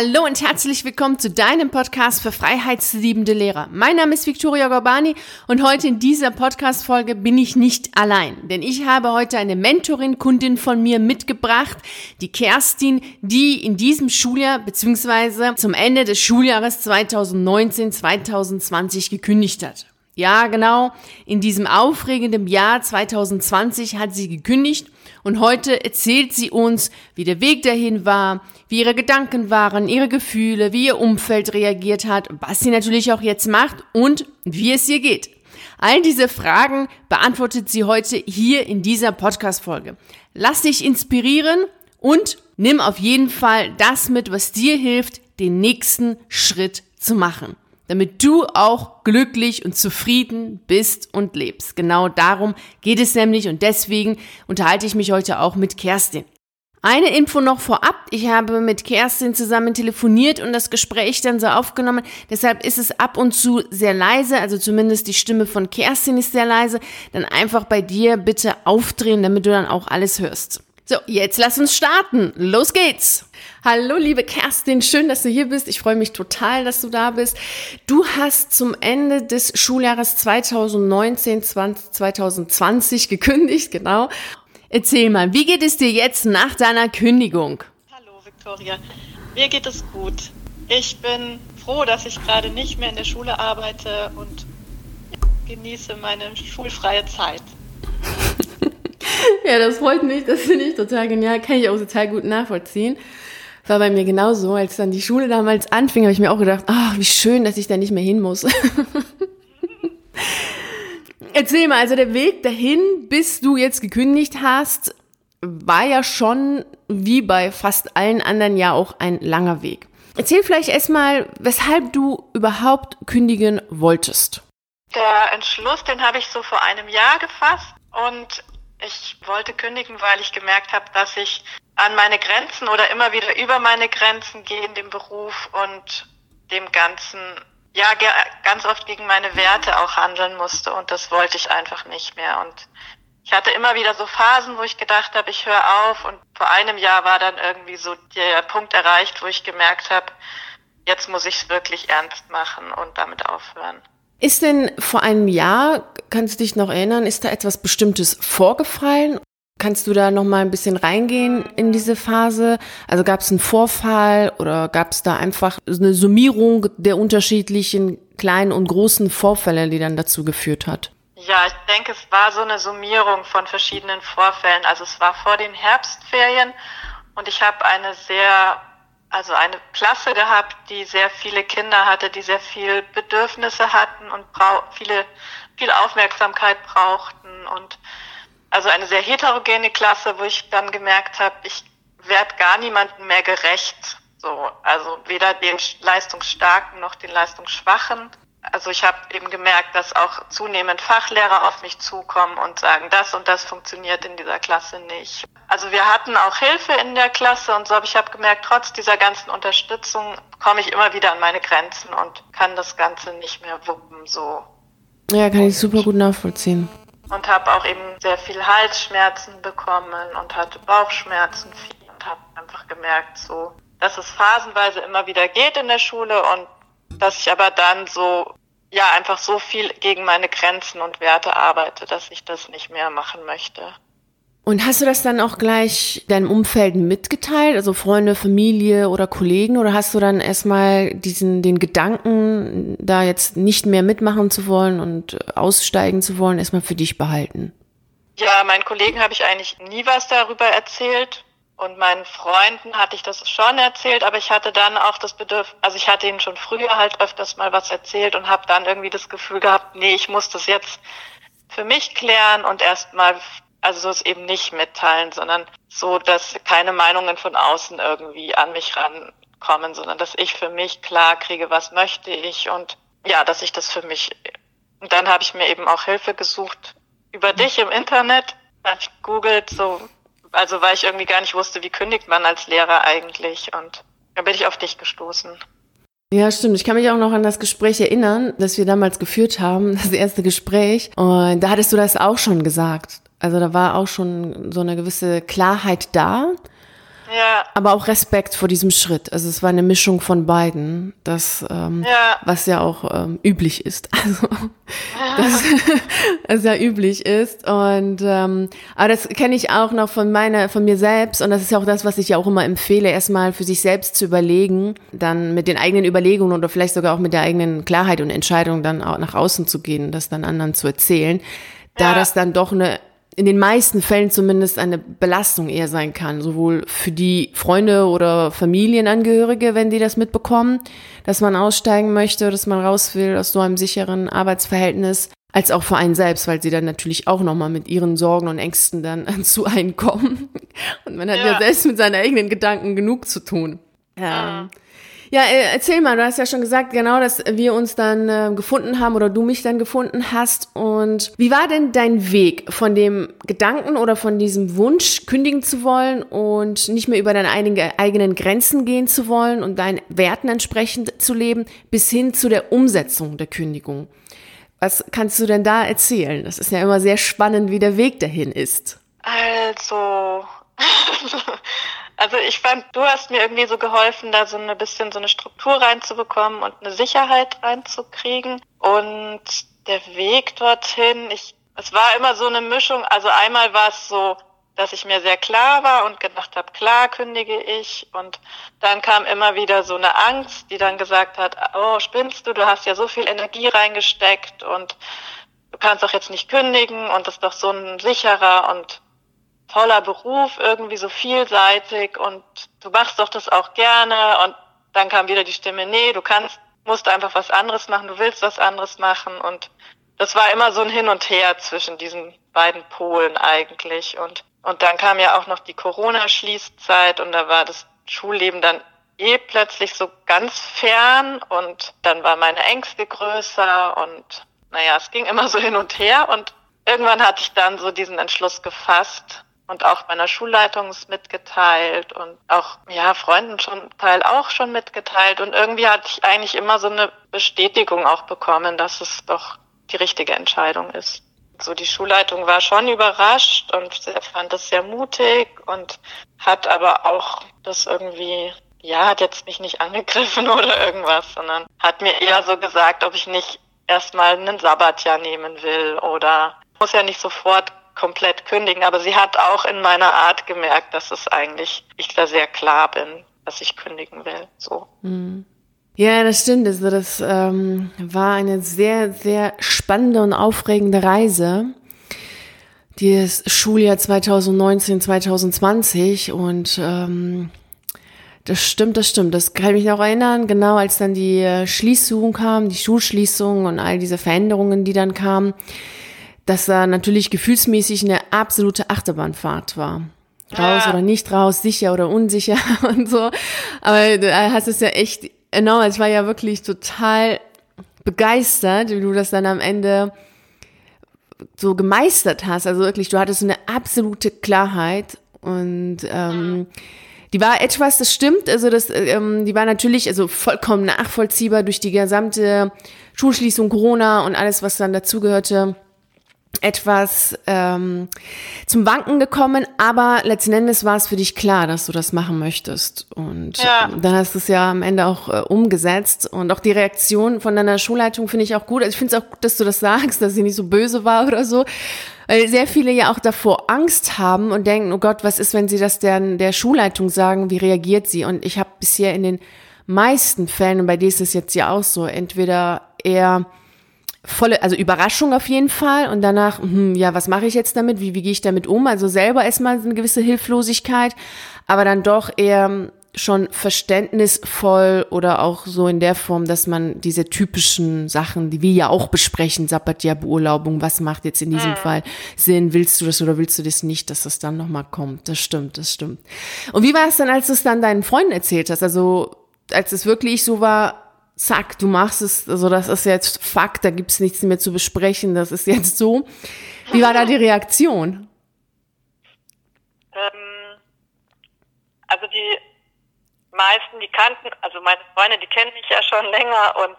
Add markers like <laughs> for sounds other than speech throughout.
Hallo und herzlich willkommen zu deinem Podcast für freiheitsliebende Lehrer. Mein Name ist Victoria Gorbani und heute in dieser Podcast-Folge bin ich nicht allein, denn ich habe heute eine Mentorin, Kundin von mir mitgebracht, die Kerstin, die in diesem Schuljahr bzw. zum Ende des Schuljahres 2019-2020 gekündigt hat. Ja, genau. In diesem aufregenden Jahr 2020 hat sie gekündigt und heute erzählt sie uns, wie der Weg dahin war, wie ihre Gedanken waren, ihre Gefühle, wie ihr Umfeld reagiert hat, was sie natürlich auch jetzt macht und wie es ihr geht. All diese Fragen beantwortet sie heute hier in dieser Podcast-Folge. Lass dich inspirieren und nimm auf jeden Fall das mit, was dir hilft, den nächsten Schritt zu machen damit du auch glücklich und zufrieden bist und lebst. Genau darum geht es nämlich und deswegen unterhalte ich mich heute auch mit Kerstin. Eine Info noch vorab. Ich habe mit Kerstin zusammen telefoniert und das Gespräch dann so aufgenommen. Deshalb ist es ab und zu sehr leise, also zumindest die Stimme von Kerstin ist sehr leise. Dann einfach bei dir bitte aufdrehen, damit du dann auch alles hörst. So, jetzt lass uns starten. Los geht's. Hallo, liebe Kerstin, schön, dass du hier bist. Ich freue mich total, dass du da bist. Du hast zum Ende des Schuljahres 2019, 2020 gekündigt, genau. Erzähl mal, wie geht es dir jetzt nach deiner Kündigung? Hallo, Victoria. Mir geht es gut. Ich bin froh, dass ich gerade nicht mehr in der Schule arbeite und genieße meine schulfreie Zeit. <laughs> ja, das freut mich, das finde ich total genial, kann ich auch total gut nachvollziehen. War bei mir genauso, als dann die Schule damals anfing, habe ich mir auch gedacht, ach, wie schön, dass ich da nicht mehr hin muss. <laughs> Erzähl mal, also der Weg dahin, bis du jetzt gekündigt hast, war ja schon, wie bei fast allen anderen ja auch ein langer Weg. Erzähl vielleicht erstmal, weshalb du überhaupt kündigen wolltest. Der Entschluss, den habe ich so vor einem Jahr gefasst und ich wollte kündigen, weil ich gemerkt habe, dass ich an meine Grenzen oder immer wieder über meine Grenzen gehe in dem Beruf und dem Ganzen, ja, ganz oft gegen meine Werte auch handeln musste und das wollte ich einfach nicht mehr. Und ich hatte immer wieder so Phasen, wo ich gedacht habe, ich höre auf und vor einem Jahr war dann irgendwie so der Punkt erreicht, wo ich gemerkt habe, jetzt muss ich es wirklich ernst machen und damit aufhören. Ist denn vor einem Jahr, kannst du dich noch erinnern, ist da etwas Bestimmtes vorgefallen? Kannst du da noch mal ein bisschen reingehen in diese Phase? Also gab es einen Vorfall oder gab es da einfach eine Summierung der unterschiedlichen kleinen und großen Vorfälle, die dann dazu geführt hat? Ja, ich denke, es war so eine Summierung von verschiedenen Vorfällen. Also es war vor den Herbstferien und ich habe eine sehr also eine Klasse gehabt, die sehr viele Kinder hatte, die sehr viel Bedürfnisse hatten und viele, viel Aufmerksamkeit brauchten und also eine sehr heterogene Klasse, wo ich dann gemerkt habe, ich werde gar niemandem mehr gerecht. So, also weder den Leistungsstarken noch den Leistungsschwachen also ich habe eben gemerkt, dass auch zunehmend Fachlehrer auf mich zukommen und sagen, das und das funktioniert in dieser Klasse nicht. Also wir hatten auch Hilfe in der Klasse und so, aber ich habe gemerkt, trotz dieser ganzen Unterstützung komme ich immer wieder an meine Grenzen und kann das Ganze nicht mehr wuppen so. Ja, kann ich super gut nachvollziehen. Und habe auch eben sehr viel Halsschmerzen bekommen und hatte Bauchschmerzen viel und habe einfach gemerkt, so, dass es phasenweise immer wieder geht in der Schule und dass ich aber dann so, ja, einfach so viel gegen meine Grenzen und Werte arbeite, dass ich das nicht mehr machen möchte. Und hast du das dann auch gleich deinem Umfeld mitgeteilt, also Freunde, Familie oder Kollegen, oder hast du dann erstmal diesen, den Gedanken, da jetzt nicht mehr mitmachen zu wollen und aussteigen zu wollen, erstmal für dich behalten? Ja, meinen Kollegen habe ich eigentlich nie was darüber erzählt. Und meinen Freunden hatte ich das schon erzählt, aber ich hatte dann auch das Bedürfnis, also ich hatte ihnen schon früher halt öfters mal was erzählt und habe dann irgendwie das Gefühl gehabt, nee, ich muss das jetzt für mich klären und erstmal, also so es eben nicht mitteilen, sondern so, dass keine Meinungen von außen irgendwie an mich rankommen, sondern dass ich für mich klar kriege, was möchte ich und ja, dass ich das für mich. Und dann habe ich mir eben auch Hilfe gesucht über dich im Internet, habe ich googelt, so also weil ich irgendwie gar nicht wusste, wie kündigt man als Lehrer eigentlich. Und da bin ich auf dich gestoßen. Ja, stimmt. Ich kann mich auch noch an das Gespräch erinnern, das wir damals geführt haben, <laughs> das erste Gespräch. Und da hattest du das auch schon gesagt. Also da war auch schon so eine gewisse Klarheit da. Ja. aber auch Respekt vor diesem Schritt. Also es war eine Mischung von beiden, das ähm, ja. was ja auch ähm, üblich ist. <laughs> Also das, <laughs> ja üblich ist und ähm, aber das kenne ich auch noch von meiner von mir selbst und das ist ja auch das, was ich ja auch immer empfehle, erstmal für sich selbst zu überlegen, dann mit den eigenen Überlegungen oder vielleicht sogar auch mit der eigenen Klarheit und Entscheidung dann auch nach außen zu gehen, das dann anderen zu erzählen, da das dann doch eine in den meisten Fällen zumindest eine Belastung eher sein kann, sowohl für die Freunde oder Familienangehörige, wenn die das mitbekommen, dass man aussteigen möchte, dass man raus will aus so einem sicheren Arbeitsverhältnis, als auch für einen selbst, weil sie dann natürlich auch nochmal mit ihren Sorgen und Ängsten dann <laughs> zu einem kommen. Und man hat ja, ja selbst mit seinen eigenen Gedanken genug zu tun. Ja. Mhm. Ja, äh, erzähl mal, du hast ja schon gesagt, genau, dass wir uns dann äh, gefunden haben oder du mich dann gefunden hast. Und wie war denn dein Weg von dem Gedanken oder von diesem Wunsch, kündigen zu wollen und nicht mehr über deine eigenen Grenzen gehen zu wollen und deinen Werten entsprechend zu leben, bis hin zu der Umsetzung der Kündigung? Was kannst du denn da erzählen? Das ist ja immer sehr spannend, wie der Weg dahin ist. Also, <laughs> Also ich fand, du hast mir irgendwie so geholfen, da so ein bisschen so eine Struktur reinzubekommen und eine Sicherheit reinzukriegen. Und der Weg dorthin, ich, es war immer so eine Mischung. Also einmal war es so, dass ich mir sehr klar war und gedacht habe, klar kündige ich. Und dann kam immer wieder so eine Angst, die dann gesagt hat, oh, spinnst du, du hast ja so viel Energie reingesteckt und du kannst doch jetzt nicht kündigen und das ist doch so ein sicherer und toller Beruf, irgendwie so vielseitig und du machst doch das auch gerne und dann kam wieder die Stimme, nee, du kannst, musst einfach was anderes machen, du willst was anderes machen und das war immer so ein Hin und Her zwischen diesen beiden Polen eigentlich und und dann kam ja auch noch die Corona-Schließzeit und da war das Schulleben dann eh plötzlich so ganz fern und dann waren meine Ängste größer und naja, es ging immer so hin und her und irgendwann hatte ich dann so diesen Entschluss gefasst, und auch meiner Schulleitung ist mitgeteilt und auch ja Freunden schon Teil auch schon mitgeteilt und irgendwie hatte ich eigentlich immer so eine Bestätigung auch bekommen, dass es doch die richtige Entscheidung ist. So die Schulleitung war schon überrascht und fand das sehr mutig und hat aber auch das irgendwie ja, hat jetzt mich nicht <laughs> angegriffen oder irgendwas, sondern hat mir eher so gesagt, ob ich nicht erstmal einen Sabbatjahr nehmen will oder muss ja nicht sofort komplett kündigen. Aber sie hat auch in meiner Art gemerkt, dass es eigentlich, ich da sehr klar bin, dass ich kündigen will. So. Mhm. Ja, das stimmt. Also das ähm, war eine sehr, sehr spannende und aufregende Reise. Das Schuljahr 2019, 2020 und ähm, das stimmt, das stimmt. Das kann ich mich noch erinnern, genau als dann die äh, Schließung kam, die Schulschließung und all diese Veränderungen, die dann kamen dass da natürlich gefühlsmäßig eine absolute Achterbahnfahrt war. Raus ja. oder nicht raus, sicher oder unsicher <laughs> und so. Aber du hast es ja echt enorm. Ich war ja wirklich total begeistert, wie du das dann am Ende so gemeistert hast. Also wirklich, du hattest eine absolute Klarheit und ähm, die war etwas, das stimmt, also das, ähm, die war natürlich also vollkommen nachvollziehbar durch die gesamte Schulschließung, Corona und alles, was dann dazugehörte etwas ähm, zum Wanken gekommen, aber letzten Endes war es für dich klar, dass du das machen möchtest. Und ja. dann hast du es ja am Ende auch äh, umgesetzt. Und auch die Reaktion von deiner Schulleitung finde ich auch gut. Also ich finde es auch gut, dass du das sagst, dass sie nicht so böse war oder so. Weil sehr viele ja auch davor Angst haben und denken, oh Gott, was ist, wenn sie das der, der Schulleitung sagen? Wie reagiert sie? Und ich habe bisher in den meisten Fällen, und bei dir ist es jetzt ja auch so, entweder eher volle, also Überraschung auf jeden Fall und danach, hm, ja, was mache ich jetzt damit? Wie, wie gehe ich damit um? Also selber erstmal eine gewisse Hilflosigkeit, aber dann doch eher schon verständnisvoll oder auch so in der Form, dass man diese typischen Sachen, die wir ja auch besprechen, Sabbatjahr-Beurlaubung, was macht jetzt in diesem mhm. Fall Sinn? Willst du das oder willst du das nicht, dass das dann nochmal kommt? Das stimmt, das stimmt. Und wie war es dann, als du es dann deinen Freunden erzählt hast? Also, als es wirklich so war, zack, du machst es, also das ist jetzt Fakt, da gibt's nichts mehr zu besprechen, das ist jetzt so. Wie war da die Reaktion? Ähm, also die meisten, die kannten, also meine Freunde, die kennen mich ja schon länger und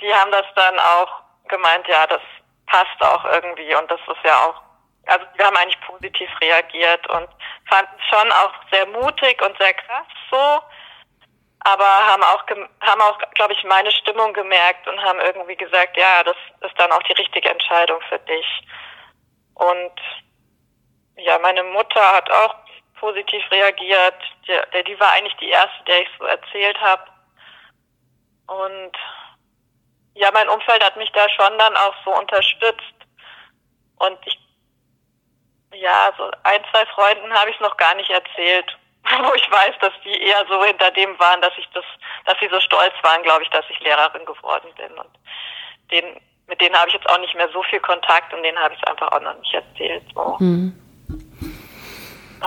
die haben das dann auch gemeint, ja, das passt auch irgendwie und das ist ja auch also die haben eigentlich positiv reagiert und fanden es schon auch sehr mutig und sehr krass so, aber haben auch, haben auch, glaube ich, meine Stimmung gemerkt und haben irgendwie gesagt, ja, das ist dann auch die richtige Entscheidung für dich. Und ja, meine Mutter hat auch positiv reagiert. Die, die war eigentlich die erste, der ich so erzählt habe. Und ja, mein Umfeld hat mich da schon dann auch so unterstützt. Und ich, ja, so ein, zwei Freunden habe ich es noch gar nicht erzählt, wo ich weiß, dass die eher so hinter dem waren, dass ich das, dass sie so stolz waren, glaube ich, dass ich Lehrerin geworden bin. Und den, mit denen habe ich jetzt auch nicht mehr so viel Kontakt und denen habe ich es einfach auch noch nicht erzählt. So. Mhm.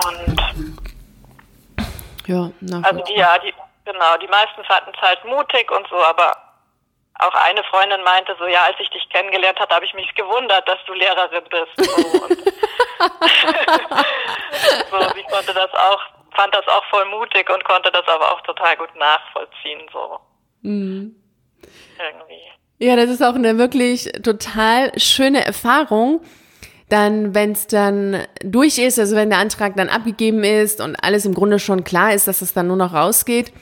Und ja, also die, ja, die, genau, die meisten fanden es halt mutig und so, aber auch eine Freundin meinte so, ja, als ich dich kennengelernt hatte, habe ich mich gewundert, dass du Lehrerin bist. So, <laughs> <laughs> so, sie konnte das auch, fand das auch voll mutig und konnte das aber auch total gut nachvollziehen, so. Mhm. Irgendwie. Ja, das ist auch eine wirklich total schöne Erfahrung dann, wenn es dann durch ist, also wenn der Antrag dann abgegeben ist und alles im Grunde schon klar ist, dass es dann nur noch rausgeht,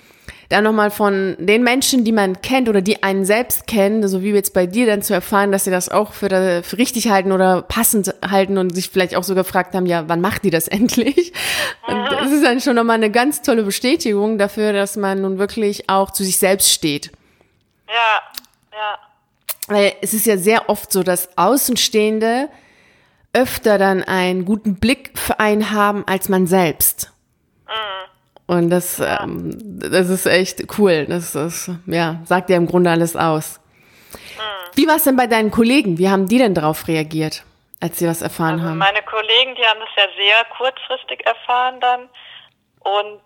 dann nochmal von den Menschen, die man kennt oder die einen selbst kennen, so wie jetzt bei dir, dann zu erfahren, dass sie das auch für, für richtig halten oder passend halten und sich vielleicht auch so gefragt haben, ja, wann macht die das <laughs> endlich? Und das ist dann schon nochmal eine ganz tolle Bestätigung dafür, dass man nun wirklich auch zu sich selbst steht. Ja, ja. Weil es ist ja sehr oft so, dass Außenstehende öfter dann einen guten Blick für einen haben als man selbst. Mhm. Und das, ähm, das ist echt cool. Das ist, ja, sagt ja im Grunde alles aus. Mhm. Wie war es denn bei deinen Kollegen? Wie haben die denn darauf reagiert, als sie was erfahren also haben? Meine Kollegen, die haben das ja sehr kurzfristig erfahren dann. Und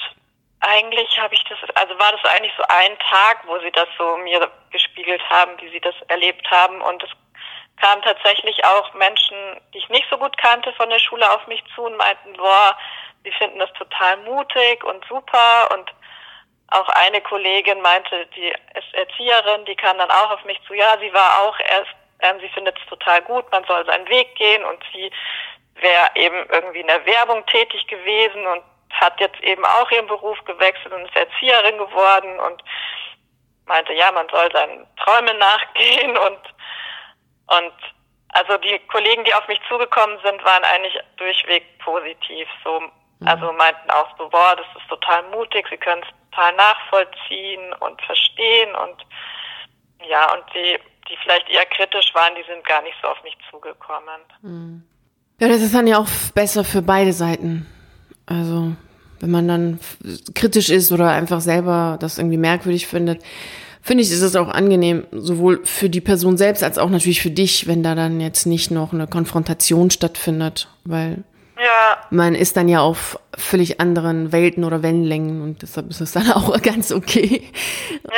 eigentlich habe ich das, also war das eigentlich so ein Tag, wo sie das so mir gespiegelt haben, wie sie das erlebt haben. Und es kamen tatsächlich auch Menschen, die ich nicht so gut kannte von der Schule auf mich zu und meinten, boah, sie finden das total mutig und super. Und auch eine Kollegin meinte, die ist Erzieherin, die kam dann auch auf mich zu, ja, sie war auch erst, ähm, sie findet es total gut, man soll seinen Weg gehen. Und sie wäre eben irgendwie in der Werbung tätig gewesen und hat jetzt eben auch ihren Beruf gewechselt und ist Erzieherin geworden und meinte, ja, man soll seinen Träumen nachgehen. <laughs> Und und also die Kollegen, die auf mich zugekommen sind, waren eigentlich durchweg positiv. So, mhm. also meinten auch so, boah, das ist total mutig, sie können es total nachvollziehen und verstehen und ja, und die, die vielleicht eher kritisch waren, die sind gar nicht so auf mich zugekommen. Mhm. Ja, das ist dann ja auch besser für beide Seiten. Also, wenn man dann kritisch ist oder einfach selber das irgendwie merkwürdig findet, finde ich, ist es auch angenehm, sowohl für die Person selbst als auch natürlich für dich, wenn da dann jetzt nicht noch eine Konfrontation stattfindet, weil ja. man ist dann ja auf völlig anderen Welten oder Wellenlängen und deshalb ist es dann <laughs> auch ganz okay,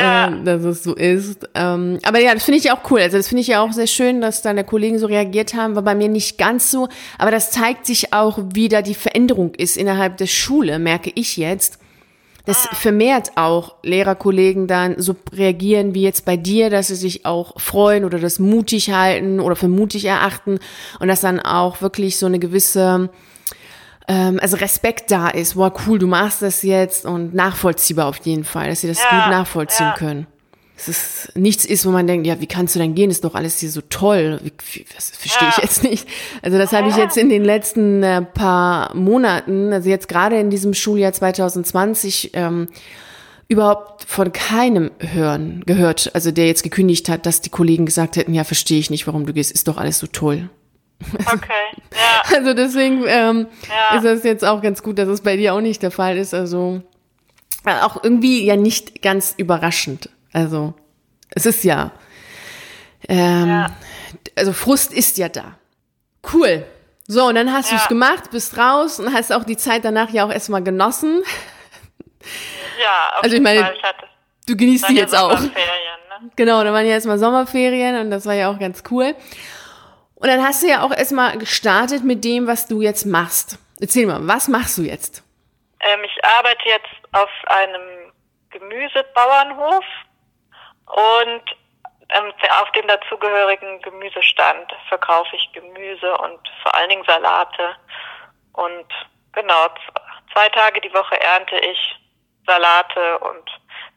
ja. äh, dass es so ist. Ähm, aber ja, das finde ich auch cool. Also das finde ich ja auch sehr schön, dass deine Kollegen so reagiert haben. War bei mir nicht ganz so, aber das zeigt sich auch, wie da die Veränderung ist innerhalb der Schule, merke ich jetzt dass vermehrt auch Lehrerkollegen dann so reagieren wie jetzt bei dir, dass sie sich auch freuen oder das mutig halten oder für mutig erachten und dass dann auch wirklich so eine gewisse ähm, also Respekt da ist, wow, cool, du machst das jetzt und nachvollziehbar auf jeden Fall, dass sie das ja, gut nachvollziehen ja. können es ist, nichts ist, wo man denkt, ja, wie kannst du denn gehen? Ist doch alles hier so toll. Wie, das verstehe ich jetzt nicht. Also das habe ich jetzt in den letzten äh, paar Monaten, also jetzt gerade in diesem Schuljahr 2020, ähm, überhaupt von keinem hören gehört, also der jetzt gekündigt hat, dass die Kollegen gesagt hätten, ja, verstehe ich nicht, warum du gehst, ist doch alles so toll. <laughs> Okay, ja. Also deswegen ähm, ja. ist das jetzt auch ganz gut, dass es bei dir auch nicht der Fall ist. Also äh, auch irgendwie ja nicht ganz überraschend. Also, es ist ja, ähm, ja. also Frust ist ja da. Cool. So, und dann hast ja. du es gemacht, bist raus und hast auch die Zeit danach ja auch erstmal genossen. Ja, auf also ich meine, du genießt die jetzt auch. Ne? Genau, da waren ja erstmal Sommerferien und das war ja auch ganz cool. Und dann hast du ja auch erstmal gestartet mit dem, was du jetzt machst. Erzähl mal, was machst du jetzt? Ähm, ich arbeite jetzt auf einem Gemüsebauernhof und ähm, auf dem dazugehörigen Gemüsestand verkaufe ich Gemüse und vor allen Dingen Salate. Und genau, zwei Tage die Woche ernte ich Salate und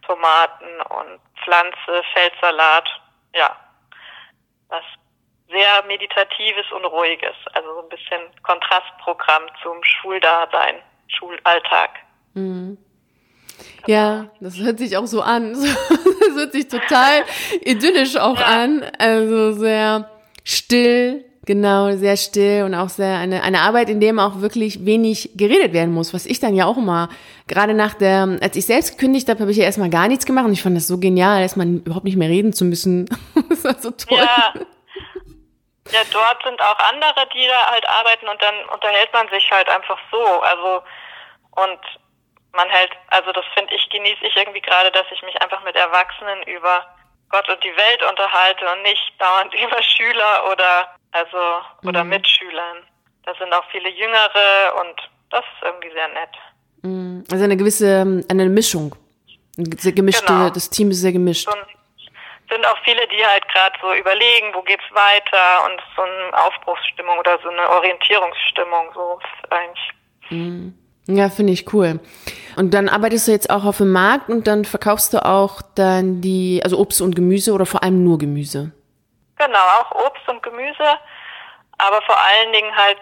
Tomaten und Pflanze, Feldsalat. Ja, was sehr meditatives und ruhiges. Also so ein bisschen Kontrastprogramm zum Schuldasein, Schulalltag. Mhm. Ja, das hört sich auch so an. <laughs> <laughs> Das hört sich total idyllisch auch an. Also sehr still, genau, sehr still und auch sehr eine, eine Arbeit, in der auch wirklich wenig geredet werden muss, was ich dann ja auch immer, gerade nach der, als ich selbst gekündigt habe, habe ich ja erstmal gar nichts gemacht und ich fand das so genial, erstmal überhaupt nicht mehr reden zu müssen. <laughs> das war so toll. Ja. Ja, dort sind auch andere, die da halt arbeiten und dann unterhält man sich halt einfach so. Also und man hält, also das finde ich, genieße ich irgendwie gerade, dass ich mich einfach mit Erwachsenen über Gott und die Welt unterhalte und nicht <laughs> dauernd über Schüler oder also oder mhm. Mitschülern. Da sind auch viele Jüngere und das ist irgendwie sehr nett. Mhm. Also eine gewisse eine Mischung. Sehr gemischte, genau. das Team ist sehr gemischt. So sind auch viele, die halt gerade so überlegen, wo geht's weiter und so eine Aufbruchsstimmung oder so eine Orientierungsstimmung, so eigentlich. Mhm. Ja, finde ich cool. Und dann arbeitest du jetzt auch auf dem Markt und dann verkaufst du auch dann die, also Obst und Gemüse oder vor allem nur Gemüse? Genau, auch Obst und Gemüse, aber vor allen Dingen halt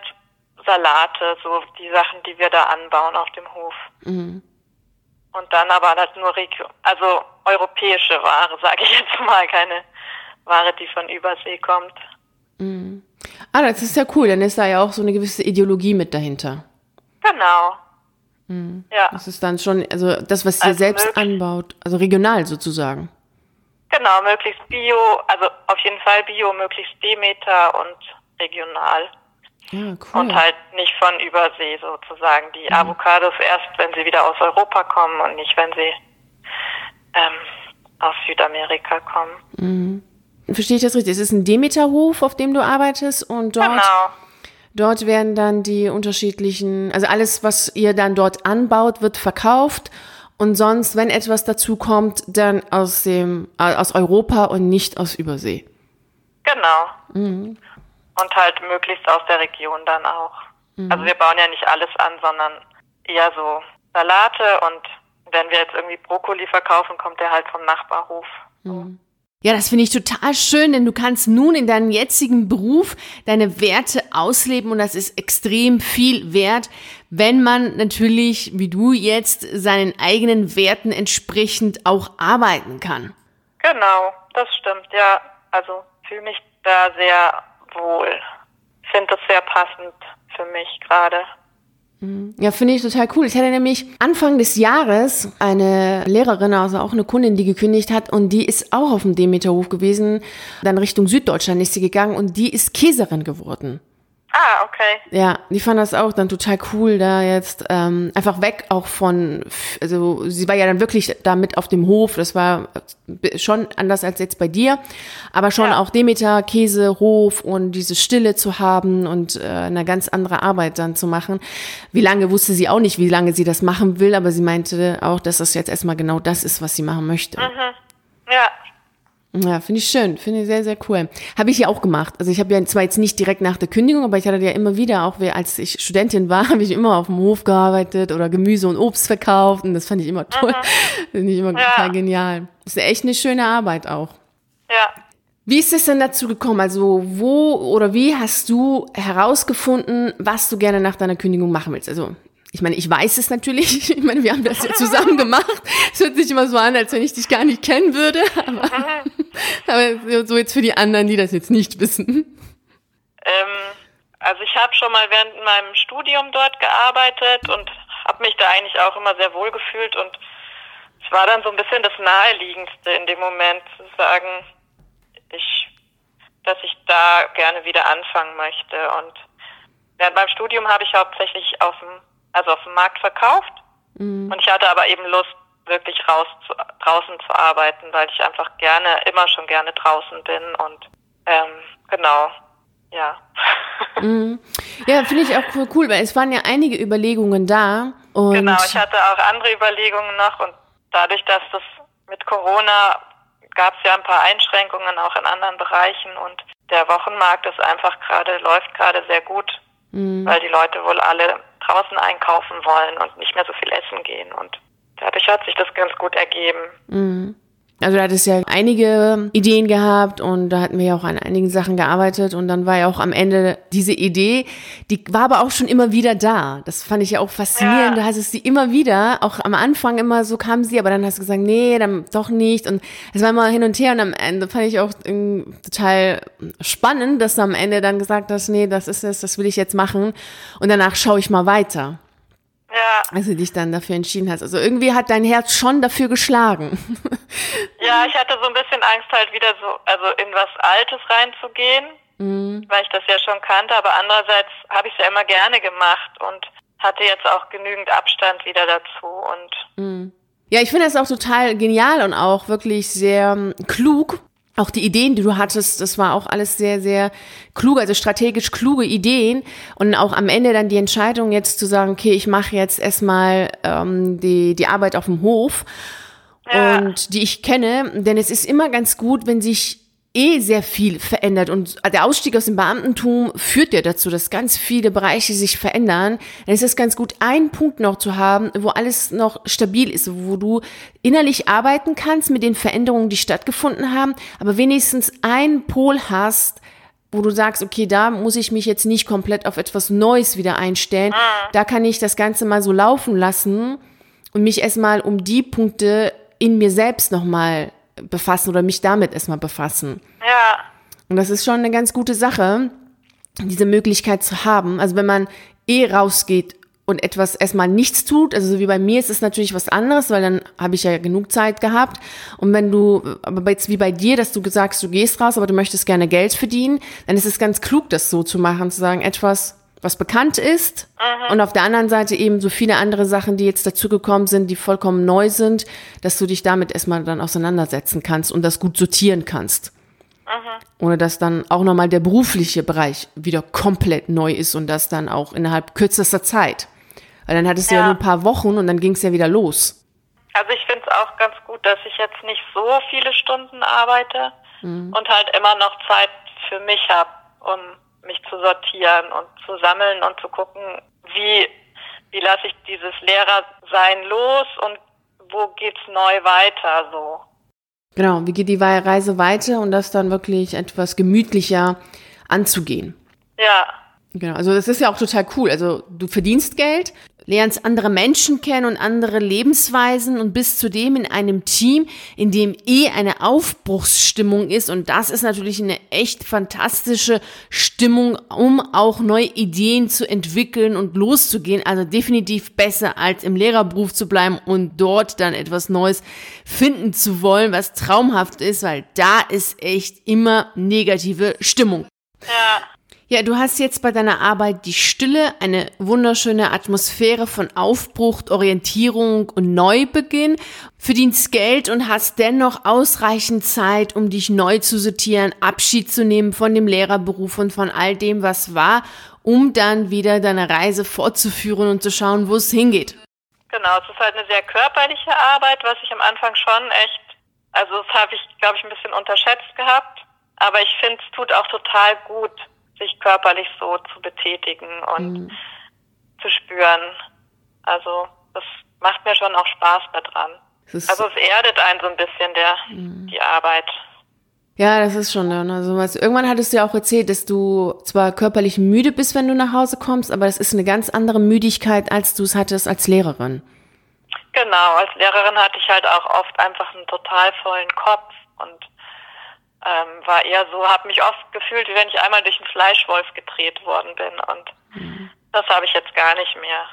Salate, so die Sachen, die wir da anbauen auf dem Hof. Mhm. Und dann aber halt nur Regio also europäische Ware, <laughs> sage ich jetzt mal, keine Ware, die von Übersee kommt. Mhm. Ah, das ist ja cool, dann ist da ja auch so eine gewisse Ideologie mit dahinter. Genau. Mhm. Ja. Das ist dann schon, also das, was ihr also selbst anbaut, also regional sozusagen. Genau, möglichst bio, also auf jeden Fall bio, möglichst Demeter und regional. Ja, cool. Und halt nicht von Übersee sozusagen. Die mhm. Avocados erst, wenn sie wieder aus Europa kommen und nicht, wenn sie ähm, aus Südamerika kommen. Mhm. Verstehe ich das richtig? Es ist ein Demeterhof, auf dem du arbeitest und dort genau. Dort werden dann die unterschiedlichen, also alles, was ihr dann dort anbaut, wird verkauft. Und sonst, wenn etwas dazu kommt, dann aus dem, äh, aus Europa und nicht aus Übersee. Genau. Mhm. Und halt möglichst aus der Region dann auch. Mhm. Also wir bauen ja nicht alles an, sondern eher so Salate und wenn wir jetzt irgendwie Brokkoli verkaufen, kommt der halt vom Nachbarhof. Mhm. Ja, das finde ich total schön, denn du kannst nun in deinem jetzigen Beruf deine Werte ausleben und das ist extrem viel wert, wenn man natürlich, wie du jetzt, seinen eigenen Werten entsprechend auch arbeiten kann. Genau, das stimmt, ja. Also fühle mich da sehr wohl. Finde das sehr passend für mich gerade. Mhm. Ja, finde ich total cool. Ich hatte nämlich Anfang des Jahres eine Lehrerin, also auch eine Kundin, die gekündigt hat und die ist auch auf dem Demeterhof gewesen. Dann Richtung Süddeutschland ist sie gegangen und die ist Käserin geworden. Ah, okay. Ja, die fand das auch dann total cool, da jetzt ähm, einfach weg auch von, also sie war ja dann wirklich da mit auf dem Hof, das war schon anders als jetzt bei dir, aber schon ja. auch Demeter, Käse, Hof und diese Stille zu haben und äh, eine ganz andere Arbeit dann zu machen. Wie lange wusste sie auch nicht, wie lange sie das machen will, aber sie meinte auch, dass das jetzt erstmal genau das ist, was sie machen möchte. Mhm. Ja, ja, finde ich schön, finde ich sehr, sehr cool. Habe ich ja auch gemacht. Also ich habe ja zwar jetzt nicht direkt nach der Kündigung, aber ich hatte ja immer wieder, auch als ich Studentin war, <laughs> habe ich immer auf dem Hof gearbeitet oder Gemüse und Obst verkauft und das fand ich immer toll. Mhm. <laughs> Finde ich immer ja. total genial. Das ist echt eine schöne Arbeit auch. Ja. Wie ist es denn dazu gekommen? Also wo oder wie hast du herausgefunden, was du gerne nach deiner Kündigung machen willst? Also ich meine, ich weiß es natürlich. <laughs> Ich meine, wir haben das ja zusammen gemacht. Es hört sich immer so an, als wenn ich dich gar nicht kennen würde. <laughs> Aber, <laughs> aber so jetzt für die anderen, die das jetzt nicht wissen. Ähm, also ich habe schon mal während meinem Studium dort gearbeitet und habe mich da eigentlich auch immer sehr wohl gefühlt und es war dann so ein bisschen das Naheliegendste in dem Moment zu sagen, ich, dass ich da gerne wieder anfangen möchte und während meinem Studium habe ich hauptsächlich auf dem also auf dem Markt verkauft. Mhm. Und ich hatte aber eben Lust, wirklich raus zu, draußen zu arbeiten, weil ich einfach gerne, immer schon gerne draußen bin und ähm, genau, ja. <laughs> Mhm. Ja, finde ich auch cool, cool, weil es waren ja einige Überlegungen da. Und genau, ich hatte auch andere Überlegungen noch und dadurch, dass das mit Corona gab es ja ein paar Einschränkungen auch in anderen Bereichen und der Wochenmarkt ist einfach gerade, läuft gerade sehr gut, mhm. weil die Leute wohl alle draußen einkaufen wollen und nicht mehr so viel essen gehen und dadurch hat sich das ganz gut ergeben. Mhm. Also da hattest ja einige Ideen gehabt und da hatten wir ja auch an einigen Sachen gearbeitet und dann war ja auch am Ende diese Idee, die war aber auch schon immer wieder da. Das fand ich ja auch faszinierend. Ja. Du hast es sie immer wieder, auch am Anfang immer so kam sie, aber dann hast du gesagt, nee, dann doch nicht und es war immer hin und her und am Ende fand ich auch total spannend, dass du am Ende dann gesagt hast, nee, das ist es, das will ich jetzt machen und danach schaue ich mal weiter. Ja. Als du dich dann dafür entschieden hast. Also irgendwie hat dein Herz schon dafür geschlagen. <laughs> Ja, ich hatte so ein bisschen Angst halt wieder so, also in was Altes reinzugehen, mhm. weil ich das ja schon kannte, aber andererseits habe ich es ja immer gerne gemacht und hatte jetzt auch genügend Abstand wieder dazu und mhm. ja, ich finde das auch total genial und auch wirklich sehr ähm, klug, auch die Ideen, die du hattest, das war auch alles sehr, sehr klug, also strategisch kluge Ideen. Und auch am Ende dann die Entscheidung jetzt zu sagen, okay, ich mache jetzt erstmal ähm, die, die Arbeit auf dem Hof ja. und die ich kenne. Denn es ist immer ganz gut, wenn sich eh sehr viel verändert und der Ausstieg aus dem Beamtentum führt ja dazu, dass ganz viele Bereiche sich verändern. Dann ist es ganz gut, einen Punkt noch zu haben, wo alles noch stabil ist, wo du innerlich arbeiten kannst mit den Veränderungen, die stattgefunden haben, aber wenigstens einen Pol hast, wo du sagst, okay, da muss ich mich jetzt nicht komplett auf etwas Neues wieder einstellen. Ah. Da kann ich das Ganze mal so laufen lassen und mich erstmal um die Punkte in mir selbst nochmal befassen oder mich damit erstmal befassen. Ja. Und das ist schon eine ganz gute Sache, diese Möglichkeit zu haben. Also wenn man eh rausgeht und etwas erstmal nichts tut, also so wie bei mir ist es natürlich was anderes, weil dann habe ich ja genug Zeit gehabt. Und wenn du, aber jetzt wie bei dir, dass du sagst, du gehst raus, aber du möchtest gerne Geld verdienen, dann ist es ganz klug, das so zu machen, zu sagen, etwas was bekannt ist mhm. und auf der anderen Seite eben so viele andere Sachen, die jetzt dazugekommen sind, die vollkommen neu sind, dass du dich damit erstmal dann auseinandersetzen kannst und das gut sortieren kannst. Mhm. Ohne dass dann auch nochmal der berufliche Bereich wieder komplett neu ist und das dann auch innerhalb kürzester Zeit. Weil dann hattest du ja, ja nur ein paar Wochen und dann ging es ja wieder los. Also ich finde es auch ganz gut, dass ich jetzt nicht so viele Stunden arbeite mhm. und halt immer noch Zeit für mich habe, um mich zu sortieren und zu sammeln und zu gucken, wie, wie lasse ich dieses Lehrersein los und wo geht's neu weiter so. Genau, wie geht die Reise weiter und das dann wirklich etwas gemütlicher anzugehen. Ja. Genau, also das ist ja auch total cool. Also du verdienst Geld, lernst andere Menschen kennen und andere Lebensweisen und bist zudem in einem Team, in dem eh eine Aufbruchsstimmung ist. Und das ist natürlich eine echt fantastische Stimmung, um auch neue Ideen zu entwickeln und loszugehen. Also definitiv besser als im Lehrerberuf zu bleiben und dort dann etwas Neues finden zu wollen, was traumhaft ist, weil da ist echt immer negative Stimmung. Ja. Ja, du hast jetzt bei deiner Arbeit die Stille, eine wunderschöne Atmosphäre von Aufbruch, Orientierung und Neubeginn, verdienst Geld und hast dennoch ausreichend Zeit, um dich neu zu sortieren, Abschied zu nehmen von dem Lehrerberuf und von all dem, was war, um dann wieder deine Reise fortzuführen und zu schauen, wo es hingeht. Genau, es ist halt eine sehr körperliche Arbeit, was ich am Anfang schon echt, also das habe ich, glaube ich, ein bisschen unterschätzt gehabt. Aber ich finde, es tut auch total gut, sich körperlich so zu betätigen und mhm. zu spüren. Also das macht mir schon auch Spaß daran. Also es erdet einen so ein bisschen der mhm. die Arbeit. Ja, das ist schon dann. Also irgendwann hattest du ja auch erzählt, dass du zwar körperlich müde bist, wenn du nach Hause kommst, aber es ist eine ganz andere Müdigkeit, als du es hattest als Lehrerin. Genau, als Lehrerin hatte ich halt auch oft einfach einen total vollen Kopf ähm, war eher so, habe mich oft gefühlt, wie wenn ich einmal durch einen Fleischwolf gedreht worden bin. Und mhm. das habe ich jetzt gar nicht mehr.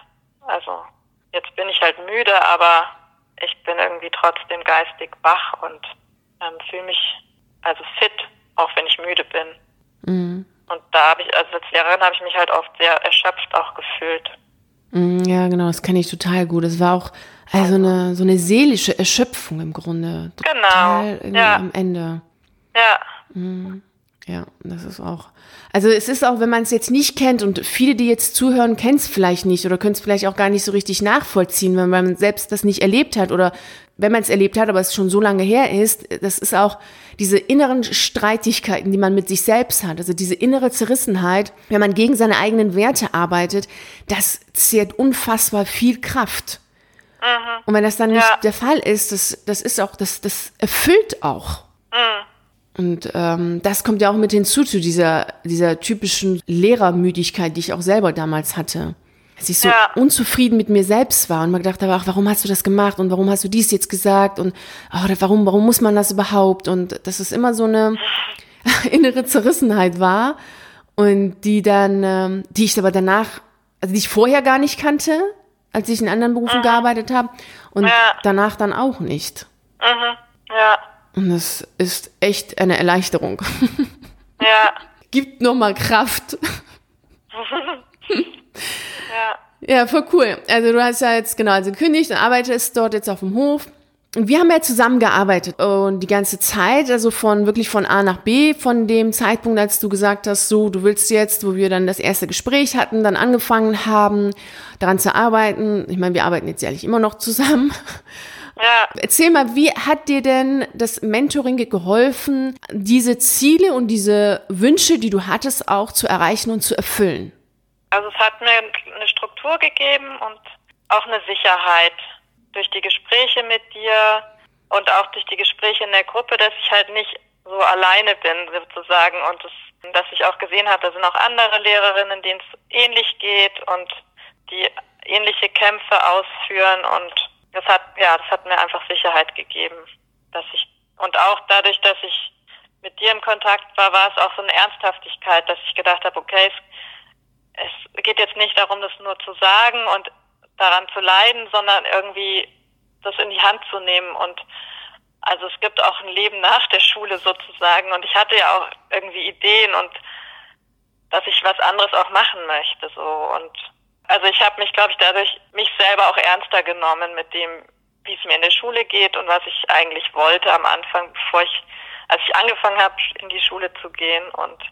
Also jetzt bin ich halt müde, aber ich bin irgendwie trotzdem geistig wach und ähm, fühle mich also fit, auch wenn ich müde bin. Mhm. Und da habe ich, also als Lehrerin habe ich mich halt oft sehr erschöpft auch gefühlt. Mhm, ja, genau, das kenne ich total gut. Es war auch also eine, so eine seelische Erschöpfung im Grunde. Total genau. Ja. Am Ende. Ja. Mhm. Ja, das ist auch. Also es ist auch, wenn man es jetzt nicht kennt und viele, die jetzt zuhören, kennen es vielleicht nicht oder können es vielleicht auch gar nicht so richtig nachvollziehen, wenn man selbst das nicht erlebt hat oder wenn man es erlebt hat, aber es schon so lange her ist, das ist auch diese inneren Streitigkeiten, die man mit sich selbst hat, also diese innere Zerrissenheit, wenn man gegen seine eigenen Werte arbeitet, das zehrt unfassbar viel Kraft. Mhm. Und wenn das dann nicht der Fall ist, das, das ist auch, das, das erfüllt auch. Mhm. Und ähm, das kommt ja auch mit hinzu zu dieser, dieser typischen Lehrermüdigkeit, die ich auch selber damals hatte. Dass ich so ja. unzufrieden mit mir selbst war und mal gedacht habe, ach, warum hast du das gemacht und warum hast du dies jetzt gesagt und oh, warum, warum muss man das überhaupt? Und dass es immer so eine <laughs> innere Zerrissenheit war und die dann, ähm, die ich aber danach, also die ich vorher gar nicht kannte, als ich in anderen Berufen mhm. gearbeitet habe und ja. danach dann auch nicht. Mhm. Ja. Und das ist echt eine Erleichterung. Ja. <laughs> Gibt nochmal Kraft. <laughs> ja. Ja, voll cool. Also du hast ja jetzt genau also gekündigt und arbeitest dort jetzt auf dem Hof. Und wir haben ja zusammengearbeitet und die ganze Zeit, also von wirklich von A nach B, von dem Zeitpunkt, als du gesagt hast, so, du willst jetzt, wo wir dann das erste Gespräch hatten, dann angefangen haben, daran zu arbeiten. Ich meine, wir arbeiten jetzt ehrlich immer noch zusammen. Ja. Erzähl mal, wie hat dir denn das Mentoring geholfen, diese Ziele und diese Wünsche, die du hattest, auch zu erreichen und zu erfüllen? Also es hat mir eine Struktur gegeben und auch eine Sicherheit durch die Gespräche mit dir und auch durch die Gespräche in der Gruppe, dass ich halt nicht so alleine bin sozusagen und das, dass ich auch gesehen habe, da sind auch andere Lehrerinnen, denen es ähnlich geht und die ähnliche Kämpfe ausführen und das hat, ja, das hat mir einfach Sicherheit gegeben, dass ich, und auch dadurch, dass ich mit dir im Kontakt war, war es auch so eine Ernsthaftigkeit, dass ich gedacht habe, okay, es, es geht jetzt nicht darum, das nur zu sagen und daran zu leiden, sondern irgendwie das in die Hand zu nehmen und also es gibt auch ein Leben nach der Schule sozusagen und ich hatte ja auch irgendwie Ideen und dass ich was anderes auch machen möchte so und also ich habe mich, glaube ich, dadurch mich selber auch ernster genommen mit dem, wie es mir in der Schule geht und was ich eigentlich wollte am Anfang, bevor ich, als ich angefangen habe, in die Schule zu gehen und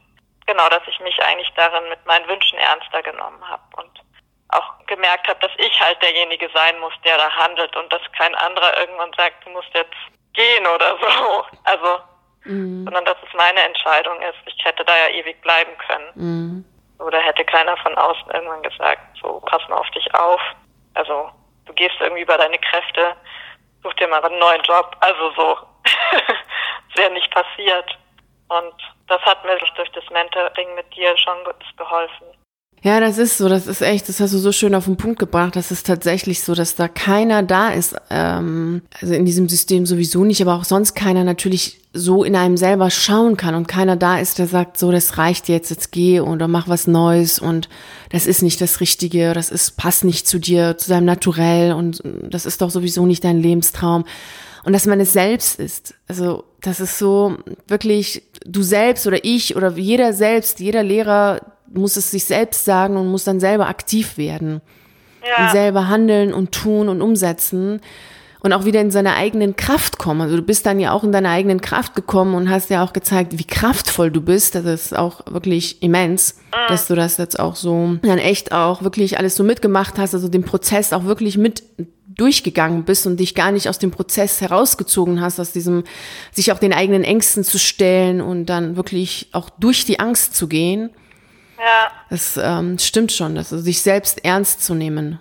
genau, dass ich mich eigentlich darin mit meinen Wünschen ernster genommen habe und auch gemerkt habe, dass ich halt derjenige sein muss, der da handelt und dass kein anderer irgendwann sagt, du musst jetzt gehen oder so. Also, mhm. sondern dass es meine Entscheidung ist. Ich hätte da ja ewig bleiben können. Mhm. Oder hätte keiner von außen irgendwann gesagt, so pass mal auf dich auf. Also du gehst irgendwie über deine Kräfte, such dir mal einen neuen Job. Also so <laughs> wäre nicht passiert. Und das hat mir durch das Mentoring mit dir schon geholfen. Ja, das ist so, das ist echt, das hast du so schön auf den Punkt gebracht. Das ist tatsächlich so, dass da keiner da ist, ähm, also in diesem System sowieso nicht, aber auch sonst keiner natürlich so in einem selber schauen kann und keiner da ist, der sagt, so, das reicht jetzt, jetzt geh oder mach was Neues und das ist nicht das Richtige, das ist, passt nicht zu dir, zu deinem Naturell und das ist doch sowieso nicht dein Lebenstraum. Und dass man es selbst ist. Also, das ist so wirklich du selbst oder ich oder jeder selbst, jeder Lehrer, muss es sich selbst sagen und muss dann selber aktiv werden. Ja. Und selber handeln und tun und umsetzen und auch wieder in seine eigenen Kraft kommen. Also du bist dann ja auch in deine eigenen Kraft gekommen und hast ja auch gezeigt, wie kraftvoll du bist. Das ist auch wirklich immens, mhm. dass du das jetzt auch so dann echt auch wirklich alles so mitgemacht hast, also den Prozess auch wirklich mit durchgegangen bist und dich gar nicht aus dem Prozess herausgezogen hast, aus diesem, sich auch den eigenen Ängsten zu stellen und dann wirklich auch durch die Angst zu gehen. Ja. Das ähm, stimmt schon, also sich selbst ernst zu nehmen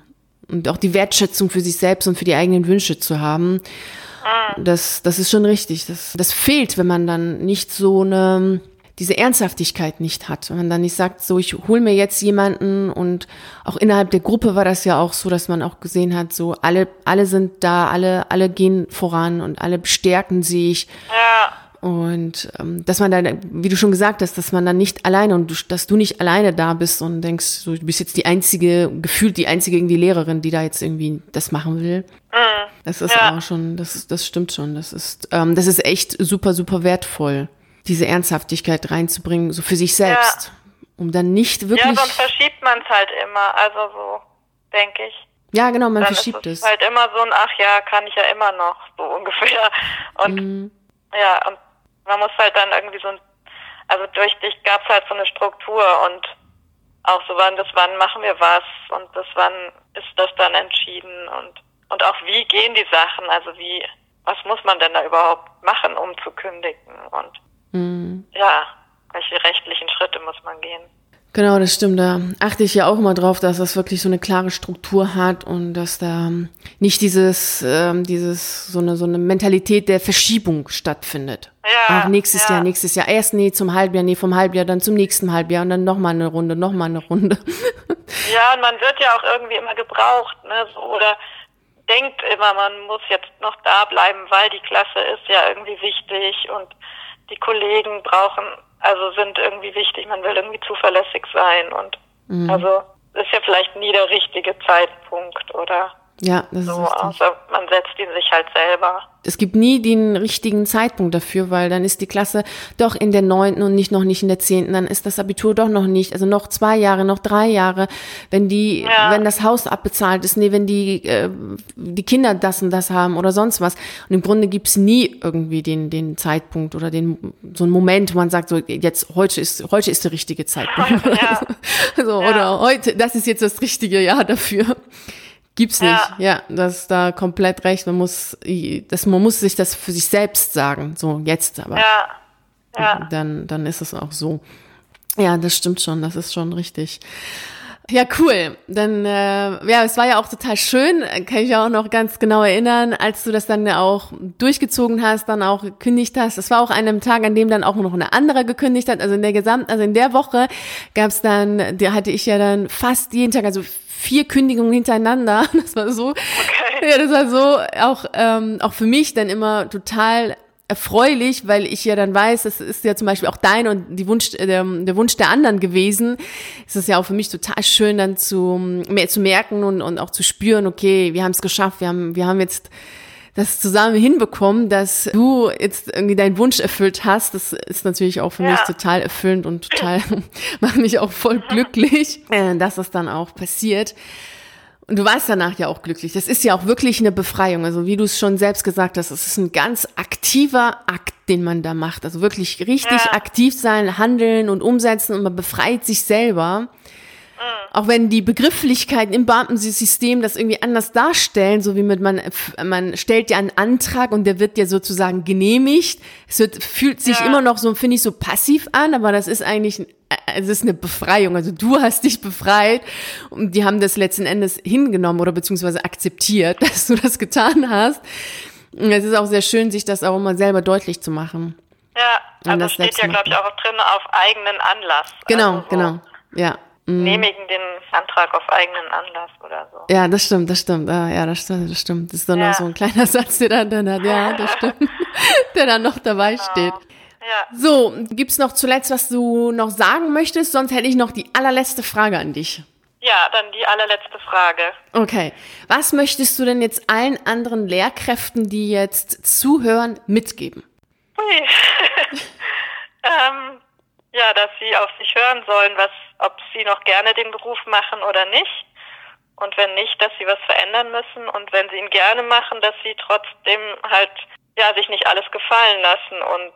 und auch die Wertschätzung für sich selbst und für die eigenen Wünsche zu haben. Mhm. Das, das ist schon richtig. Das, das fehlt, wenn man dann nicht so eine, diese Ernsthaftigkeit nicht hat. Wenn man dann nicht sagt, so, ich hole mir jetzt jemanden und auch innerhalb der Gruppe war das ja auch so, dass man auch gesehen hat, so, alle, alle sind da, alle, alle gehen voran und alle bestärken sich. Ja. Und ähm, dass man dann, wie du schon gesagt hast, dass man dann nicht alleine und du, dass du nicht alleine da bist und denkst, so, du bist jetzt die einzige, gefühlt die einzige irgendwie Lehrerin, die da jetzt irgendwie das machen will. Mhm. Das ist ja. auch schon, das, das stimmt schon. Das ist, ähm, das ist echt super, super wertvoll, diese Ernsthaftigkeit reinzubringen, so für sich selbst. Ja. Um dann nicht wirklich. Ja, sonst verschiebt man es halt immer, also so, denke ich. Ja, genau, man dann verschiebt ist es. es. halt immer so ein, ach ja, kann ich ja immer noch, so ungefähr. Und mhm. ja, und man muss halt dann irgendwie so ein, also durch dich gab es halt so eine Struktur und auch so wann das wann machen wir was und das wann ist das dann entschieden und und auch wie gehen die Sachen, also wie, was muss man denn da überhaupt machen, um zu kündigen und mhm. ja, welche rechtlichen Schritte muss man gehen. Genau, das stimmt. Da achte ich ja auch immer drauf, dass das wirklich so eine klare Struktur hat und dass da nicht dieses, ähm, dieses so eine so eine Mentalität der Verschiebung stattfindet. Ja. Ach, nächstes ja. Jahr, nächstes Jahr. Erst nee zum Halbjahr, nee vom Halbjahr, dann zum nächsten Halbjahr und dann nochmal eine Runde, nochmal eine Runde. <laughs> Ja, und man wird ja auch irgendwie immer gebraucht, ne? So, oder denkt immer, man muss jetzt noch da bleiben, weil die Klasse ist ja irgendwie wichtig und die Kollegen brauchen also sind irgendwie wichtig, man will irgendwie zuverlässig sein und mhm. also ist ja vielleicht nie der richtige Zeitpunkt oder ja, das so, ist richtig. außer man setzt ihn sich halt selber. Es gibt nie den richtigen Zeitpunkt dafür, weil dann ist die Klasse doch in der neunten und nicht noch nicht in der zehnten, dann ist das Abitur doch noch nicht, also noch zwei Jahre, noch drei Jahre, wenn die, ja. wenn das Haus abbezahlt ist, nee, wenn die, äh, die Kinder das und das haben oder sonst was. Und im Grunde gibt's nie irgendwie den, den Zeitpunkt oder den, so einen Moment, wo man sagt, so, jetzt, heute ist, heute ist der richtige Zeitpunkt. <laughs> Ja. <laughs> so, ja. Oder heute, das ist jetzt das richtige Jahr dafür. Gibt's nicht. Ja, ja das ist da komplett recht. Man muss, das, man muss sich das für sich selbst sagen. So, jetzt aber. Ja. ja. Dann, dann ist es auch so. Ja, das stimmt schon. Das ist schon richtig. Ja, cool. Dann, äh, ja, es war ja auch total schön, kann ich auch noch ganz genau erinnern, als du das dann auch durchgezogen hast, dann auch gekündigt hast. Es war auch an einem Tag, an dem dann auch noch eine andere gekündigt hat. Also in der gesamten, also in der Woche gab es dann, da hatte ich ja dann fast jeden Tag, also vier Kündigungen hintereinander. <laughs> Das war so, okay. ja, das war so auch, ähm, auch für mich dann immer total erfreulich, weil ich ja dann weiß, das ist ja zum Beispiel auch dein und die Wunsch, äh, der, der Wunsch der anderen gewesen. Es ist ja auch für mich total schön, dann zu, mehr zu merken und, und auch zu spüren, okay, wir haben es geschafft, wir haben, wir haben jetzt das zusammen hinbekommen, dass du jetzt irgendwie deinen Wunsch erfüllt hast. Das ist natürlich auch für ja. mich total erfüllend und total, <laughs> macht mich auch voll glücklich, äh, dass das dann auch passiert. Und du warst danach ja auch glücklich. Das ist ja auch wirklich eine Befreiung. Also wie du es schon selbst gesagt hast, es ist ein ganz aktiver Akt, den man da macht. Also wirklich richtig ja. aktiv sein, handeln und umsetzen und man befreit sich selber. Auch wenn die Begrifflichkeiten im Beamtensystem das irgendwie anders darstellen, so wie mit man, man stellt ja einen Antrag und der wird ja sozusagen genehmigt. Es wird, fühlt sich ja. immer noch so, finde ich, so passiv an, aber das ist eigentlich, es ist eine Befreiung. Also du hast dich befreit und die haben das letzten Endes hingenommen oder beziehungsweise akzeptiert, <laughs> dass du das getan hast. Und es ist auch sehr schön, sich das auch immer selber deutlich zu machen. Ja, also das steht ja, glaube ich, auch drin auf eigenen Anlass. Genau, also so. genau, ja. Mhm. genehmigen den Antrag auf eigenen Anlass oder so. Ja, das stimmt, das stimmt. Ah, ja, das stimmt, das stimmt. Das ist dann ja. noch so ein kleiner <laughs> Satz, der dann, dann hat, ja, das <laughs> stimmt, <laughs> der dann noch dabei genau. steht. Ja. So, gibt's noch zuletzt, was du noch sagen möchtest? Sonst hätte ich noch die allerletzte Frage an dich. Ja, dann die allerletzte Frage. Okay. Was möchtest du denn jetzt allen anderen Lehrkräften, die jetzt zuhören, mitgeben? Ähm, ja, dass sie auf sich hören sollen, was ob sie noch gerne den Beruf machen oder nicht. Und wenn nicht, dass sie was verändern müssen. Und wenn sie ihn gerne machen, dass sie trotzdem halt, ja, sich nicht alles gefallen lassen und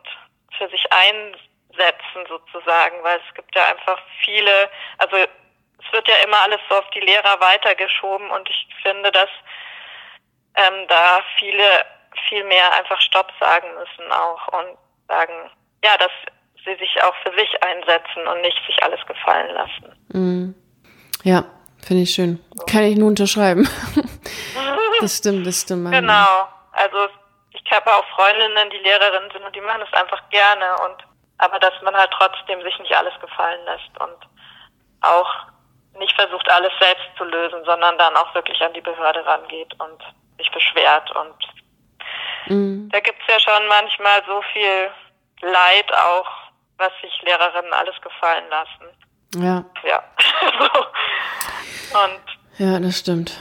für sich einsetzen sozusagen, weil es gibt ja einfach viele, also es wird ja immer alles so auf die Lehrer weitergeschoben und ich finde, dass ähm, da viele viel mehr einfach Stopp sagen müssen auch und sagen, ja, das sie sich auch für sich einsetzen und nicht sich alles gefallen lassen. Mhm. Ja, finde ich schön. Kann ich nur unterschreiben. <laughs> das stimmt, das stimmt. Genau. Also ich habe auch Freundinnen, die Lehrerinnen sind und die machen es einfach gerne und aber dass man halt trotzdem sich nicht alles gefallen lässt und auch nicht versucht, alles selbst zu lösen, sondern dann auch wirklich an die Behörde rangeht und sich beschwert. Und mhm. da gibt's ja schon manchmal so viel Leid auch was sich Lehrerinnen alles gefallen lassen. Ja. Ja. <laughs> Und ja, das stimmt.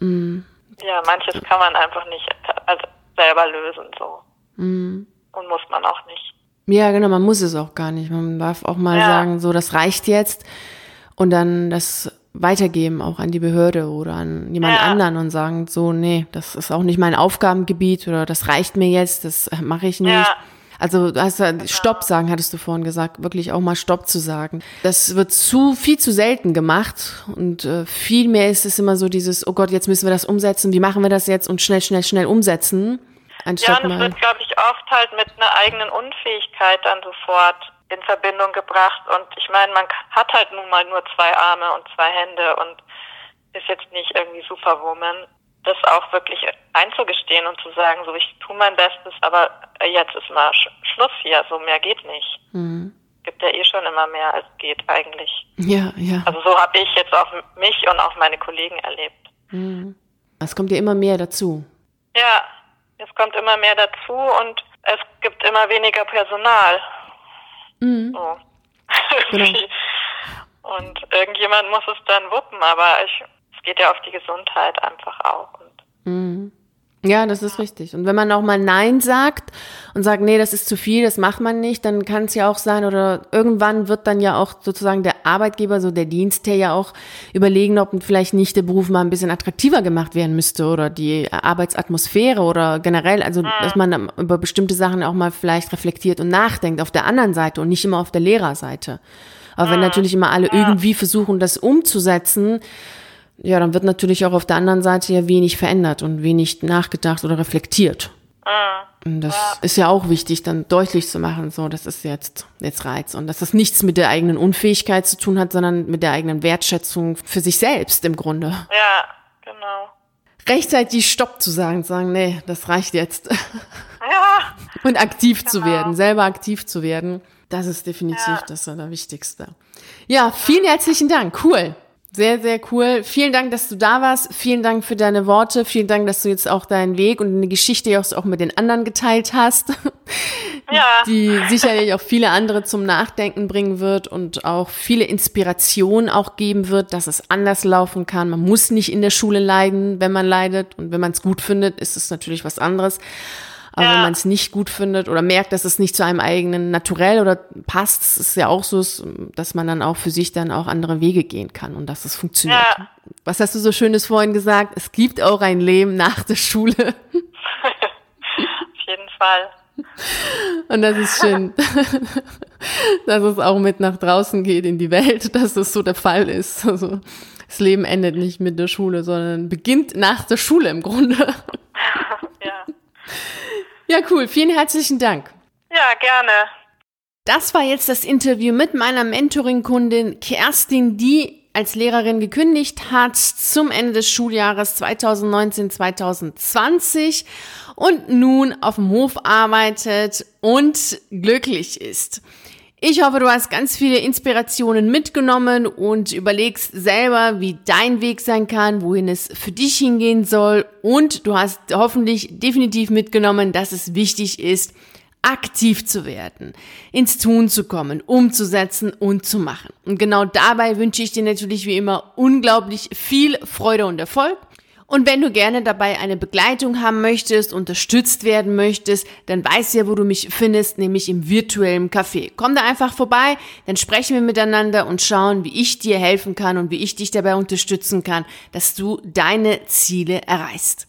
Mhm. Ja, manches kann man einfach nicht also selber lösen so. Mhm. Und muss man auch nicht. Ja, genau, man muss es auch gar nicht. Man darf auch mal ja. sagen, so, das reicht jetzt und dann das weitergeben auch an die Behörde oder an jemand ja. anderen und sagen, so, nee, das ist auch nicht mein Aufgabengebiet oder das reicht mir jetzt, das mache ich nicht. Ja. Also du hast ja Stopp sagen, hattest du vorhin gesagt, wirklich auch mal Stopp zu sagen. Das wird zu viel zu selten gemacht und äh, viel mehr ist es immer so dieses, oh Gott, jetzt müssen wir das umsetzen, wie machen wir das jetzt und schnell, schnell, schnell umsetzen. Anstatt ja, und es wird, glaube ich, oft halt mit einer eigenen Unfähigkeit dann sofort in Verbindung gebracht. Und ich meine, man hat halt nun mal nur zwei Arme und zwei Hände und ist jetzt nicht irgendwie Superwoman. Das auch wirklich einzugestehen und zu sagen, so ich tue mein Bestes, aber jetzt ist mal Sch Schluss hier, so mehr geht nicht. Mhm. Gibt ja eh schon immer mehr als geht eigentlich. Ja, ja. Also so habe ich jetzt auch mich und auch meine Kollegen erlebt. Mhm. Es kommt ja immer mehr dazu. Ja, es kommt immer mehr dazu und es gibt immer weniger Personal. Mhm. So. Genau. <laughs> und irgendjemand muss es dann wuppen, aber ich, es geht ja auf die Gesundheit einfach auch. Und mhm. Ja, das ist richtig. Und wenn man auch mal Nein sagt und sagt, nee, das ist zu viel, das macht man nicht, dann kann es ja auch sein, oder irgendwann wird dann ja auch sozusagen der Arbeitgeber, so der Dienstherr ja auch überlegen, ob vielleicht nicht der Beruf mal ein bisschen attraktiver gemacht werden müsste oder die Arbeitsatmosphäre oder generell, also dass man über bestimmte Sachen auch mal vielleicht reflektiert und nachdenkt auf der anderen Seite und nicht immer auf der Lehrerseite. Aber wenn natürlich immer alle irgendwie versuchen, das umzusetzen, ja, dann wird natürlich auch auf der anderen Seite ja wenig verändert und wenig nachgedacht oder reflektiert. Mhm. Und das ja. ist ja auch wichtig, dann deutlich zu machen, so, das ist jetzt, jetzt Reiz. Und dass das nichts mit der eigenen Unfähigkeit zu tun hat, sondern mit der eigenen Wertschätzung für sich selbst im Grunde. Ja, genau. Rechtzeitig Stopp zu sagen, zu sagen, nee, das reicht jetzt. <laughs> Ja. Und aktiv genau. zu werden, selber aktiv zu werden, das ist definitiv ja. das Allerwichtigste. Ja, vielen herzlichen Dank. Cool. Sehr, sehr cool. Vielen Dank, dass du da warst. Vielen Dank für deine Worte. Vielen Dank, dass du jetzt auch deinen Weg und eine Geschichte auch mit den anderen geteilt hast. <laughs> Ja. Die sicherlich auch viele andere zum Nachdenken bringen wird und auch viele Inspirationen auch geben wird, dass es anders laufen kann. Man muss nicht in der Schule leiden, wenn man leidet. Und wenn man es gut findet, ist es natürlich was anderes. Aber ja. wenn man es nicht gut findet oder merkt, dass es nicht zu einem eigenen Naturell oder passt, ist es ja auch so, dass man dann auch für sich dann auch andere Wege gehen kann und dass es funktioniert. Ja. Was hast du so Schönes vorhin gesagt? Es gibt auch ein Leben nach der Schule. Auf jeden Fall. Und das ist schön, <laughs> dass es auch mit nach draußen geht in die Welt, dass das so der Fall ist. Also das Leben endet nicht mit der Schule, sondern beginnt nach der Schule im Grunde. <laughs> Ja, cool. Vielen herzlichen Dank. Ja, gerne. Das war jetzt das Interview mit meiner Mentoring-Kundin Kerstin, die als Lehrerin gekündigt hat zum Ende des Schuljahres 2019-2020 und nun auf dem Hof arbeitet und glücklich ist. Ich hoffe, du hast ganz viele Inspirationen mitgenommen und überlegst selber, wie dein Weg sein kann, wohin es für dich hingehen soll. Und du hast hoffentlich definitiv mitgenommen, dass es wichtig ist, aktiv zu werden, ins Tun zu kommen, umzusetzen und zu machen. Und genau dabei wünsche ich dir natürlich wie immer unglaublich viel Freude und Erfolg. Und wenn du gerne dabei eine Begleitung haben möchtest, unterstützt werden möchtest, dann weißt ja, wo du mich findest, nämlich im virtuellen Café. Komm da einfach vorbei, dann sprechen wir miteinander und schauen, wie ich dir helfen kann und wie ich dich dabei unterstützen kann, dass du deine Ziele erreichst.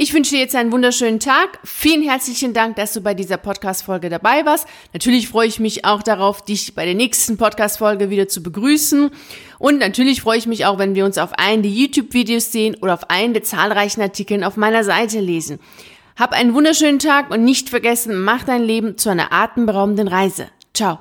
Ich wünsche dir jetzt einen wunderschönen Tag. Vielen herzlichen Dank, dass du bei dieser Podcast-Folge dabei warst. Natürlich freue ich mich auch darauf, dich bei der nächsten Podcast-Folge wieder zu begrüßen. Und natürlich freue ich mich auch, wenn wir uns auf einen der YouTube-Videos sehen oder auf einen der zahlreichen Artikeln auf meiner Seite lesen. Hab einen wunderschönen Tag und nicht vergessen, mach dein Leben zu einer atemberaubenden Reise. Ciao.